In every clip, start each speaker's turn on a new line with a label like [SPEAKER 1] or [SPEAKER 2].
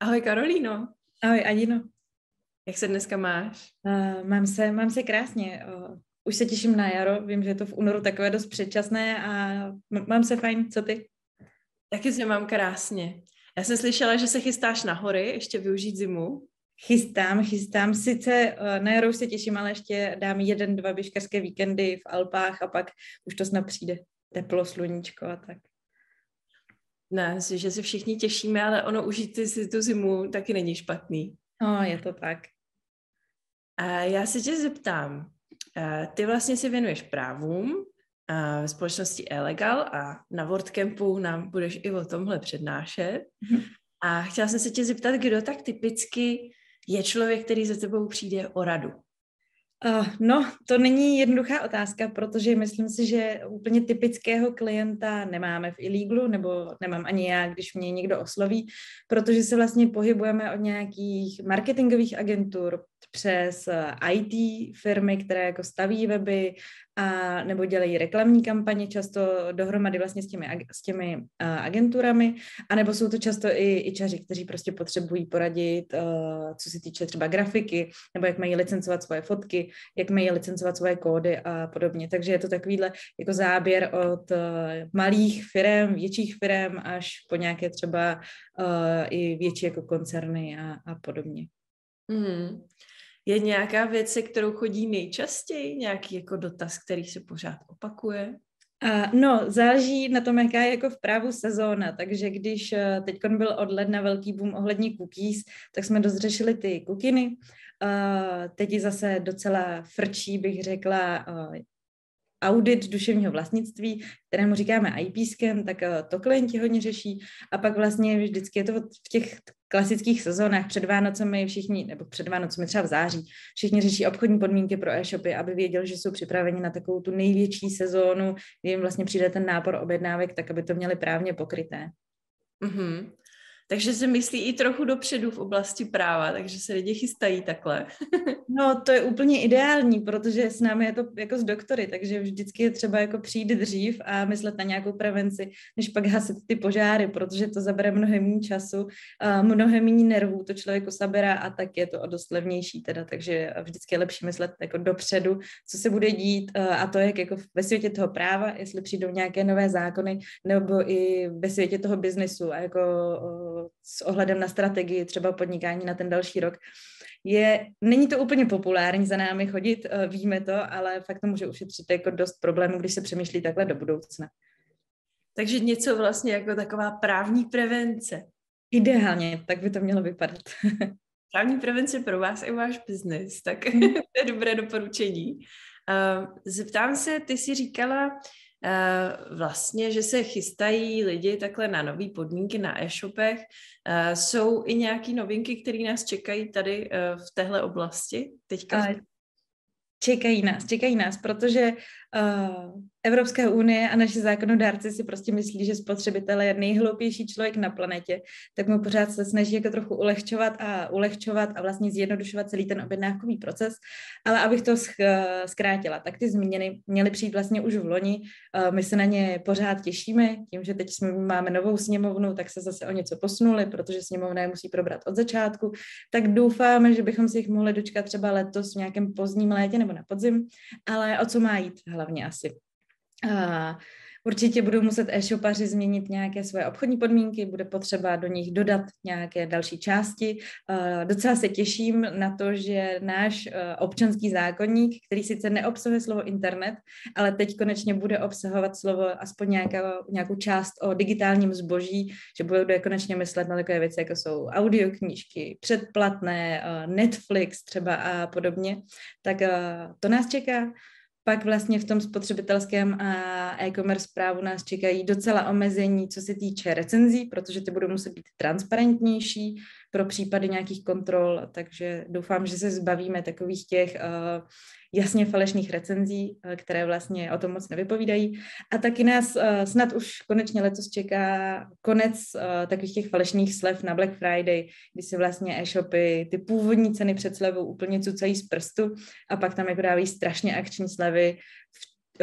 [SPEAKER 1] Ahoj Karolíno.
[SPEAKER 2] Ahoj Adino.
[SPEAKER 1] Jak se dneska máš?
[SPEAKER 2] Uh, mám, se, mám se krásně. Uh, už se těším na jaro. Vím, že je to v únoru takové dost předčasné a m- mám se fajn. Co ty?
[SPEAKER 1] Taky se mám krásně. Já jsem slyšela, že se chystáš na hory, ještě využít zimu.
[SPEAKER 2] Chystám, chystám. Sice uh, na jaro už se těším, ale ještě dám jeden, dva běžkařské víkendy v Alpách a pak už to snad přijde. Teplo, sluníčko a tak.
[SPEAKER 1] Ne, že se všichni těšíme, ale ono užít si tu zimu taky není špatný.
[SPEAKER 2] No, je to tak.
[SPEAKER 1] A já se tě zeptám, ty vlastně si věnuješ právům ve společnosti Elegal a na WordCampu nám budeš i o tomhle přednášet. Mhm. A chtěla jsem se tě zeptat, kdo tak typicky je člověk, který za tebou přijde o radu?
[SPEAKER 2] Uh, no, to není jednoduchá otázka, protože myslím si, že úplně typického klienta nemáme v Illeglu, nebo nemám ani já, když mě někdo osloví, protože se vlastně pohybujeme od nějakých marketingových agentur přes eh, IT firmy, které jako staví weby a nebo dělají reklamní kampaně často dohromady vlastně s těmi, s těmi uh, agenturami, anebo jsou to často i ičaři, kteří prostě potřebují poradit, uh, co se týče třeba grafiky, nebo jak mají licencovat svoje fotky, jak mají licencovat svoje kódy a podobně. Takže je to takovýhle jako záběr od uh, malých firm, větších firm až po nějaké třeba uh, i větší jako koncerny a, a podobně.
[SPEAKER 1] Mm. Je nějaká věc, se kterou chodí nejčastěji? Nějaký jako dotaz, který se pořád opakuje?
[SPEAKER 2] Uh, no, záleží na tom, jaká je jako v právu sezóna, takže když uh, teď byl od ledna velký boom ohledně cookies, tak jsme dost řešili ty kukiny. Uh, teď zase docela frčí, bych řekla, uh, audit duševního vlastnictví, kterému říkáme IP scan, tak uh, to klienti hodně řeší. A pak vlastně vždycky je to v těch klasických sezónách před Vánocemi všichni, nebo před Vánocemi třeba v září, všichni řeší obchodní podmínky pro e-shopy, aby věděli, že jsou připraveni na takovou tu největší sezónu, kdy jim vlastně přijde ten nápor objednávek, tak aby to měli právně pokryté.
[SPEAKER 1] Mm-hmm. Takže se myslí i trochu dopředu v oblasti práva, takže se lidi chystají takhle.
[SPEAKER 2] no, to je úplně ideální, protože s námi je to jako s doktory, takže vždycky je třeba jako přijít dřív a myslet na nějakou prevenci, než pak hasit ty požáry, protože to zabere mnohem méně času, mnohem méně nervů to člověku sabere a tak je to o dost levnější teda, takže vždycky je lepší myslet jako dopředu, co se bude dít a to, jak jako ve světě toho práva, jestli přijdou nějaké nové zákony, nebo i ve světě toho biznesu a jako s ohledem na strategii třeba podnikání na ten další rok. Je, není to úplně populární za námi chodit, eh, víme to, ale fakt to může ušetřit jako dost problémů, když se přemýšlí takhle do budoucna.
[SPEAKER 1] Takže něco vlastně jako taková právní prevence.
[SPEAKER 2] Ideálně, tak by to mělo vypadat.
[SPEAKER 1] Právní prevence pro vás i váš biznis, tak mhm. to je dobré doporučení. Uh, zeptám se, ty jsi říkala, Eh, vlastně, že se chystají lidi takhle na nové podmínky na e-shopech. Eh, jsou i nějaké novinky, které nás čekají tady eh, v téhle oblasti teďka?
[SPEAKER 2] Čekají nás, čekají nás, protože Evropská unie a naši zákonodárci si prostě myslí, že spotřebitel je nejhloupější člověk na planetě, tak mu pořád se snaží jako trochu ulehčovat a ulehčovat a vlastně zjednodušovat celý ten objednávkový proces. Ale abych to zkrátila, tak ty zmíněny měly přijít vlastně už v loni. Uh, my se na ně pořád těšíme, tím, že teď jsme, máme novou sněmovnu, tak se zase o něco posunuli, protože sněmovna je musí probrat od začátku. Tak doufáme, že bychom si jich mohli dočkat třeba letos v nějakém pozdním létě nebo na podzim, ale o co má jít hlavně asi. Uh, Určitě budou muset e-shopaři změnit nějaké svoje obchodní podmínky, bude potřeba do nich dodat nějaké další části. Docela se těším na to, že náš občanský zákonník, který sice neobsahuje slovo internet, ale teď konečně bude obsahovat slovo aspoň nějaká, nějakou část o digitálním zboží, že bude konečně myslet na takové věci, jako jsou audioknížky, předplatné, Netflix třeba a podobně. Tak to nás čeká. Pak vlastně v tom spotřebitelském a e-commerce právu nás čekají docela omezení, co se týče recenzí, protože ty budou muset být transparentnější pro případy nějakých kontrol, takže doufám, že se zbavíme takových těch uh, jasně falešných recenzí, uh, které vlastně o tom moc nevypovídají. A taky nás uh, snad už konečně letos čeká konec uh, takových těch falešných slev na Black Friday, kdy si vlastně e-shopy ty původní ceny před slevou úplně cucají z prstu a pak tam jako dávají strašně akční slevy,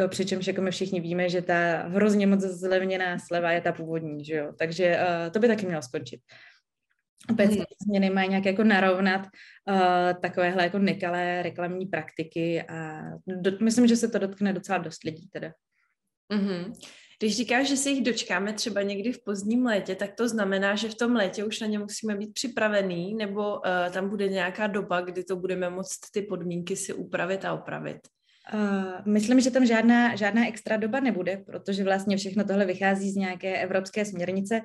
[SPEAKER 2] přičemž jako my všichni víme, že ta hrozně moc zlevněná sleva je ta původní, že jo? Takže to by taky mělo skončit. Opět hmm. změny mají nějak jako narovnat uh, takovéhle jako nekalé reklamní praktiky a do, myslím, že se to dotkne docela dost lidí teda.
[SPEAKER 1] Mm-hmm. Když říkáš, že se jich dočkáme třeba někdy v pozdním létě, tak to znamená, že v tom létě už na ně musíme být připravený, nebo uh, tam bude nějaká doba, kdy to budeme moct ty podmínky si upravit a opravit?
[SPEAKER 2] Uh, myslím, že tam žádná, žádná extra doba nebude, protože vlastně všechno tohle vychází z nějaké evropské směrnice,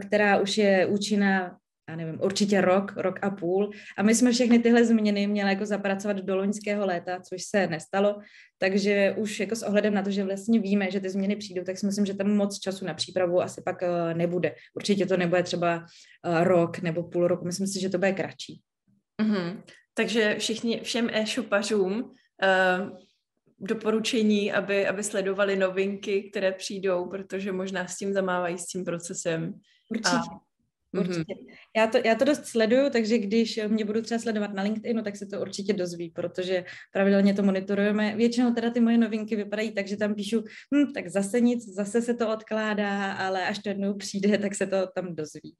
[SPEAKER 2] která už je účinná já nevím, určitě rok, rok a půl. A my jsme všechny tyhle změny měli jako zapracovat do loňského léta, což se nestalo. Takže už jako s ohledem na to, že vlastně víme, že ty změny přijdou, tak si myslím, že tam moc času na přípravu asi pak uh, nebude. Určitě to nebude třeba uh, rok nebo půl roku. Myslím si, že to bude kratší.
[SPEAKER 1] Mm-hmm. Takže všichni, všem e-shopařům uh, doporučení, aby, aby sledovali novinky, které přijdou, protože možná s tím zamávají s tím procesem.
[SPEAKER 2] Určitě. A. Určitě. Mm-hmm. Já, to, já to dost sleduju, takže když mě budu třeba sledovat na LinkedInu, tak se to určitě dozví, protože pravidelně to monitorujeme. Většinou teda ty moje novinky vypadají tak, že tam píšu, hm, tak zase nic, zase se to odkládá, ale až to jednou přijde, tak se to tam dozví.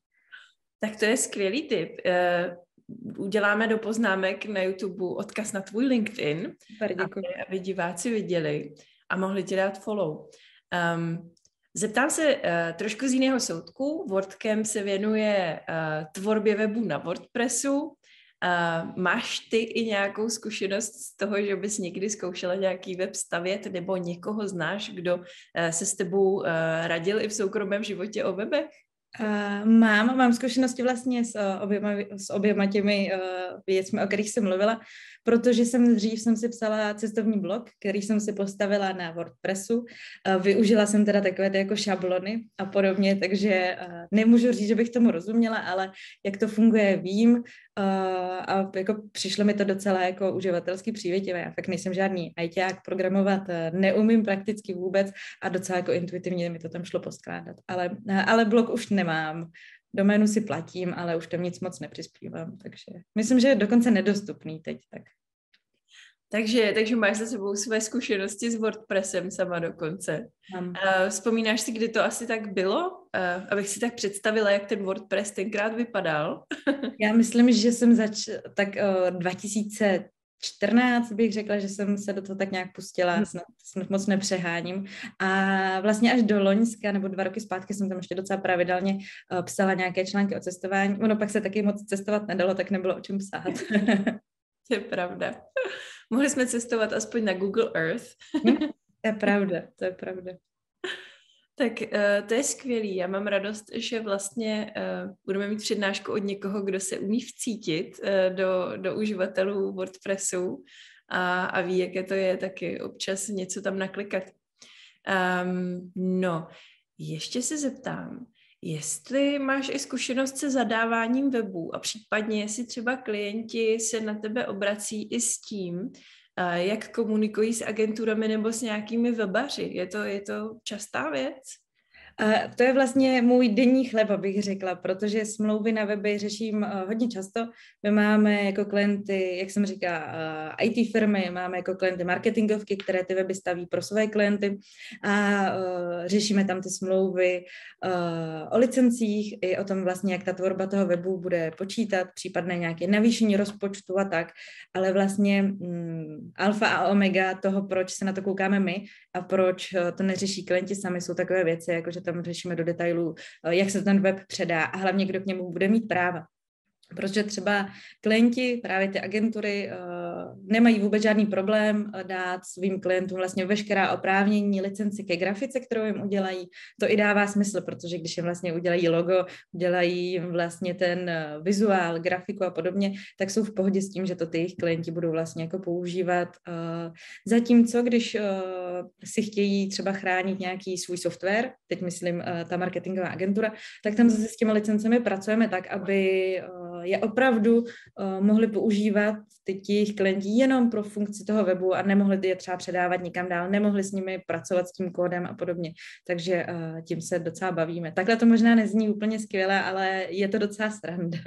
[SPEAKER 1] Tak to je skvělý tip. Uh, uděláme do poznámek na YouTube odkaz na tvůj LinkedIn,
[SPEAKER 2] Super,
[SPEAKER 1] aby, aby diváci viděli a mohli ti dát follow. Um, Zeptám se uh, trošku z jiného soudku. WordCamp se věnuje uh, tvorbě webu na WordPressu. Uh, máš ty i nějakou zkušenost z toho, že bys někdy zkoušela nějaký web stavět nebo někoho znáš, kdo uh, se s tebou uh, radil i v soukromém životě o webech?
[SPEAKER 2] Uh, mám, mám zkušenosti vlastně s, uh, oběma, s oběma těmi uh, věcmi, o kterých jsem mluvila, protože jsem dřív jsem si psala cestovní blog, který jsem si postavila na WordPressu. Uh, využila jsem teda takové ty jako šablony a podobně, takže uh, nemůžu říct, že bych tomu rozuměla, ale jak to funguje, vím a jako přišlo mi to docela jako uživatelsky přívětivé. Já fakt nejsem žádný ajťák, programovat eh, neumím prakticky vůbec a docela jako intuitivně mi to tam šlo poskládat. Ale, ale blog už nemám. Doménu si platím, ale už tam nic moc nepřispívám, takže myslím, že je dokonce nedostupný teď. Tak.
[SPEAKER 1] Takže, takže máš za sebou své zkušenosti s WordPressem sama dokonce. Mám. Eh, vzpomínáš si, kdy to asi tak bylo? Eh, abych si tak představila, jak ten WordPress tenkrát vypadal.
[SPEAKER 2] Já myslím, že jsem zač... tak 2000 14 bych řekla, že jsem se do toho tak nějak pustila, hmm. snad, snad moc nepřeháním. A vlastně až do Loňska nebo dva roky zpátky jsem tam ještě docela pravidelně uh, psala nějaké články o cestování. Ono pak se taky moc cestovat nedalo, tak nebylo o čem psát.
[SPEAKER 1] to je pravda. Mohli jsme cestovat aspoň na Google Earth.
[SPEAKER 2] Hm? to je pravda, to je pravda.
[SPEAKER 1] Tak uh, to je skvělý. Já mám radost, že vlastně uh, budeme mít přednášku od někoho, kdo se umí vcítit uh, do, do uživatelů WordPressu a, a ví, jaké to je taky občas něco tam naklikat. Um, no, ještě se zeptám, Jestli máš i zkušenost se zadáváním webů a případně jestli třeba klienti se na tebe obrací i s tím, jak komunikují s agenturami nebo s nějakými webaři. Je to, je to častá věc?
[SPEAKER 2] A to je vlastně můj denní chleba, bych řekla, protože smlouvy na weby řeším uh, hodně často. My máme jako klienty, jak jsem říká, eh, IT firmy, máme jako klienty marketingovky, které ty weby staví pro své klienty a uh, řešíme tam ty smlouvy o licencích i o tom vlastně, jak ta tvorba toho webu bude počítat, případné nějaké navýšení rozpočtu a tak, ale vlastně um, alfa a omega toho, proč se na to koukáme my a proč to neřeší klienti sami, jsou takové věci, jako že tam řešíme do detailů, eh, jak se ten web předá a hlavně kdo k němu bude mít práva. Protože třeba klienti, právě ty agentury, uh, nemají vůbec žádný problém eh, dát svým klientům vlastně veškerá oprávnění, licenci ke grafice, kterou jim udělají. To i dává smysl, protože když jim vlastně udělají logo, udělají jim vlastně ten vizuál, grafiku a podobně, tak jsou v pohodě s tím, že to ty jejich klienti budou vlastně jako používat. Zatímco, když si chtějí třeba chránit nějaký svůj software, teď myslím ta marketingová agentura, tak tam zase s těmi licencemi pracujeme tak, aby je opravdu uh, mohli používat ty jejich klienti jenom pro funkci toho webu a nemohli je třeba předávat nikam dál, nemohli s nimi pracovat s tím kódem a podobně. Takže uh, tím se docela bavíme. Takhle to možná nezní úplně skvěle, ale je to docela sranda.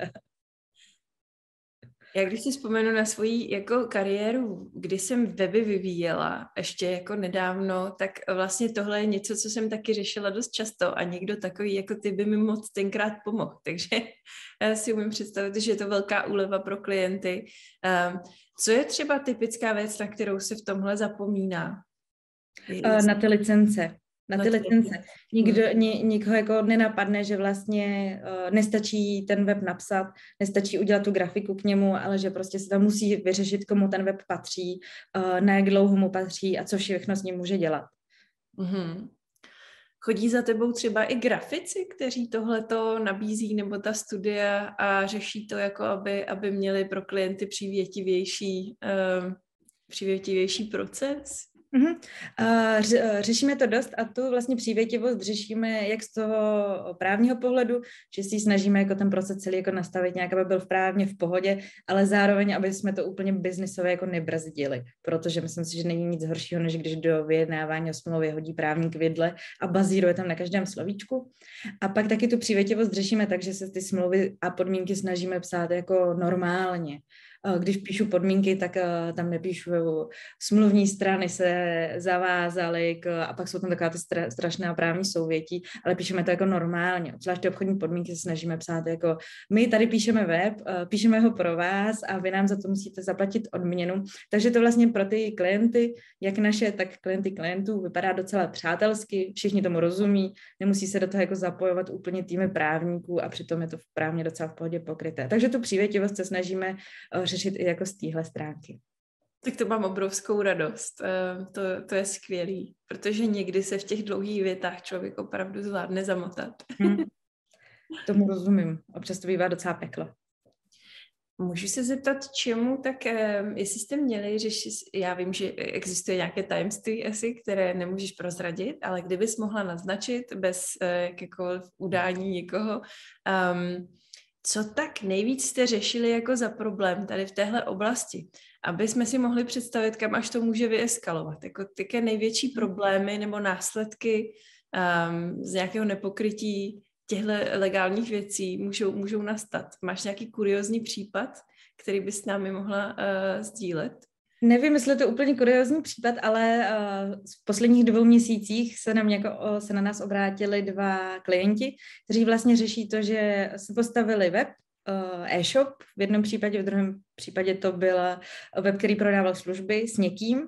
[SPEAKER 1] Já když si vzpomenu na svoji jako kariéru, kdy jsem weby vyvíjela, ještě jako nedávno, tak vlastně tohle je něco, co jsem taky řešila dost často a někdo takový jako ty by mi moc tenkrát pomohl. Takže já si umím představit, že je to velká úleva pro klienty. Ehm, co je třeba typická věc, na kterou se v tomhle zapomíná?
[SPEAKER 2] Eh, na ty licence na ty licence. Nikdo, ni, nikoho jako nenapadne, že vlastně uh, nestačí ten web napsat, nestačí udělat tu grafiku k němu, ale že prostě se tam musí vyřešit, komu ten web patří, uh, na jak dlouho mu patří a co všechno s ním může dělat.
[SPEAKER 1] Mm-hmm. Chodí za tebou třeba i grafici, kteří tohleto nabízí, nebo ta studia a řeší to, jako aby, aby měli pro klienty přívětivější, uh, přívětivější proces?
[SPEAKER 2] Uh, řešíme to dost a tu vlastně přívětivost řešíme jak z toho právního pohledu, že si snažíme jako ten proces celý jako nastavit nějak, aby byl v právně v pohodě, ale zároveň, aby jsme to úplně biznisově jako nebrzdili, protože myslím si, že není nic horšího, než když do vyjednávání o smlouvě hodí právník vidle a bazíruje tam na každém slovíčku. A pak taky tu přívětivost řešíme tak, že se ty smlouvy a podmínky snažíme psát jako normálně když píšu podmínky, tak eh, tam nepíšu smluvní strany se zavázaly k, a pak jsou tam taková ty stra, strašná právní souvětí, ale píšeme to jako normálně. Zvlášť ty obchodní podmínky se snažíme psát jako my tady píšeme web, eh, píšeme ho pro vás a vy nám za to musíte zaplatit odměnu. Takže to vlastně pro ty klienty, jak naše, tak klienty klientů, vypadá docela přátelsky, všichni tomu rozumí, nemusí se do toho jako zapojovat úplně týmy právníků a přitom je to právně docela v pohodě pokryté. Takže tu přívětivost se snažíme eh, řešit i jako z téhle stránky.
[SPEAKER 1] Tak to mám obrovskou radost. Eh, to, to je skvělý, protože někdy se v těch dlouhých větách člověk opravdu zvládne zamotat. Hmm.
[SPEAKER 2] Tomu rozumím. Občas to bývá docela peklo.
[SPEAKER 1] Můžu se zeptat, čemu, tak eh, jestli jste měli řešit, já vím, že existuje nějaké tajemství asi, které nemůžeš prozradit, ale kdybys mohla naznačit bez eh, jakékoliv udání někoho, um, co tak nejvíc jste řešili jako za problém tady v téhle oblasti, aby jsme si mohli představit, kam až to může vyeskalovat. Jako také největší problémy nebo následky um, z nějakého nepokrytí těchto legálních věcí můžou, můžou nastat. Máš nějaký kuriozní případ, který bys s námi mohla uh, sdílet?
[SPEAKER 2] Nevím, jestli to je úplně kuriozní případ, ale uh, v posledních dvou měsících se, nám jako, se na nás obrátili dva klienti, kteří vlastně řeší to, že se postavili web, uh, e-shop, v jednom případě, v druhém případě to byl web, který prodával služby s někým.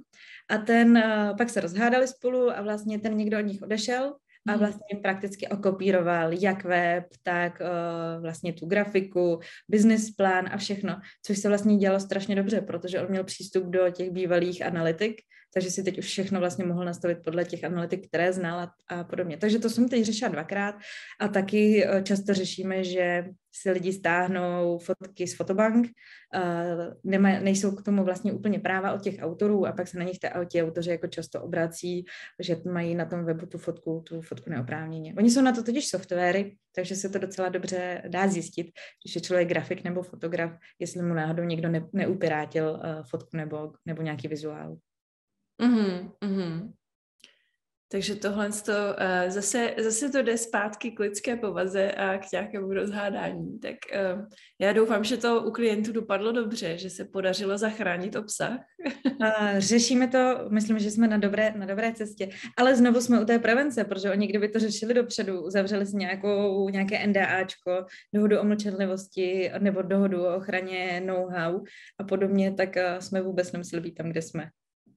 [SPEAKER 2] A ten uh, pak se rozhádali spolu a vlastně ten někdo od nich odešel a mhm. vlastně prakticky okopíroval jak web, tak uh, vlastně tu grafiku, business plán a všechno, což se vlastně dělalo strašně dobře, protože on měl přístup do těch bývalých analytik, takže si teď už všechno vlastně mohl nastavit podle těch analytik, které znal a podobně. Takže to jsem teď řešila dvakrát a taky uh, často řešíme, že si lidi stáhnou fotky z fotobank, uh, nema, nejsou k tomu vlastně úplně práva od těch autorů a pak se na nich ti autoři jako často obrací, že mají na tom webu tu fotku, tu fotku neoprávněně. Oni jsou na to totiž softwary, takže se to docela dobře dá zjistit, když je člověk grafik nebo fotograf, jestli mu náhodou někdo ne, neupirátil uh, fotku nebo, nebo nějaký vizuál.
[SPEAKER 1] Mm-hmm, mm-hmm. Takže tohle to, uh, zase, zase to jde zpátky k lidské povaze a k nějakému rozhádání. Tak uh, já doufám, že to u klientů dopadlo dobře, že se podařilo zachránit obsah.
[SPEAKER 2] řešíme to, myslím, že jsme na dobré, na dobré cestě, ale znovu jsme u té prevence, protože oni kdyby to řešili dopředu, uzavřeli si nějakou, nějaké NDAčko, dohodu o mlčenlivosti nebo dohodu o ochraně know-how a podobně, tak uh, jsme vůbec nemuseli být tam, kde jsme.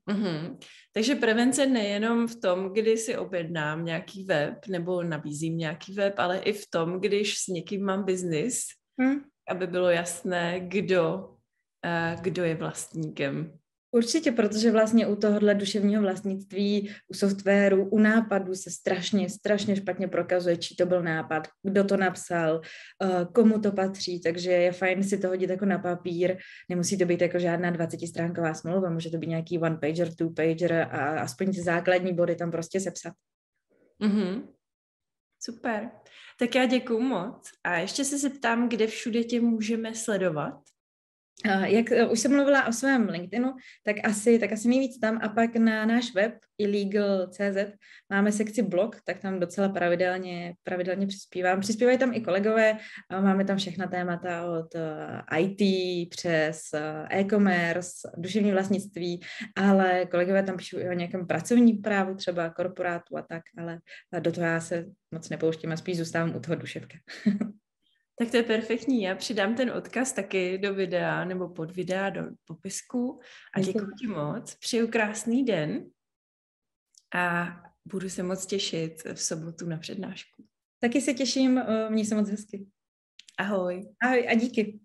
[SPEAKER 1] Mm-hmm. Takže prevence nejenom v tom, kdy si objednám nějaký web nebo nabízím nějaký web, ale i v tom, když s někým mám biznis, mm. aby bylo jasné, kdo, uh, kdo je vlastníkem
[SPEAKER 2] Určitě, protože vlastně u tohohle duševního vlastnictví, u softwaru, u nápadu se strašně, strašně špatně prokazuje, čí to byl nápad, kdo to napsal, eh, komu to patří, takže je fajn si to hodit jako na papír, nemusí to být jako žádná 20-stránková smlouva, může to být nějaký one-pager, two-pager a aspoň ty základní body tam prostě sepsat.
[SPEAKER 1] Mm-hmm. Super. Tak já děkuju moc. A ještě se zeptám, kde všude tě můžeme sledovat?
[SPEAKER 2] Jak e, už jsem mluvila o svém LinkedInu, tak asi, tak asi nejvíc tam a pak na náš web illegal.cz máme sekci blog, tak tam docela pravidelně, pravidelně přispívám. Přispívají tam i kolegové, máme tam všechna témata od IT přes e-commerce, duševní vlastnictví, ale kolegové tam píšou i o nějakém pracovním právu, třeba korporátu a tak, ale do toho já se moc nepouštím a spíš zůstávám u toho duševka.
[SPEAKER 1] Tak to je perfektní. Já přidám ten odkaz taky do videa nebo pod videa do popisku a děkuji ti moc. Přeju krásný den a budu se moc těšit v sobotu na přednášku.
[SPEAKER 2] Taky se těším, měj se moc hezky.
[SPEAKER 1] Ahoj.
[SPEAKER 2] Ahoj a díky.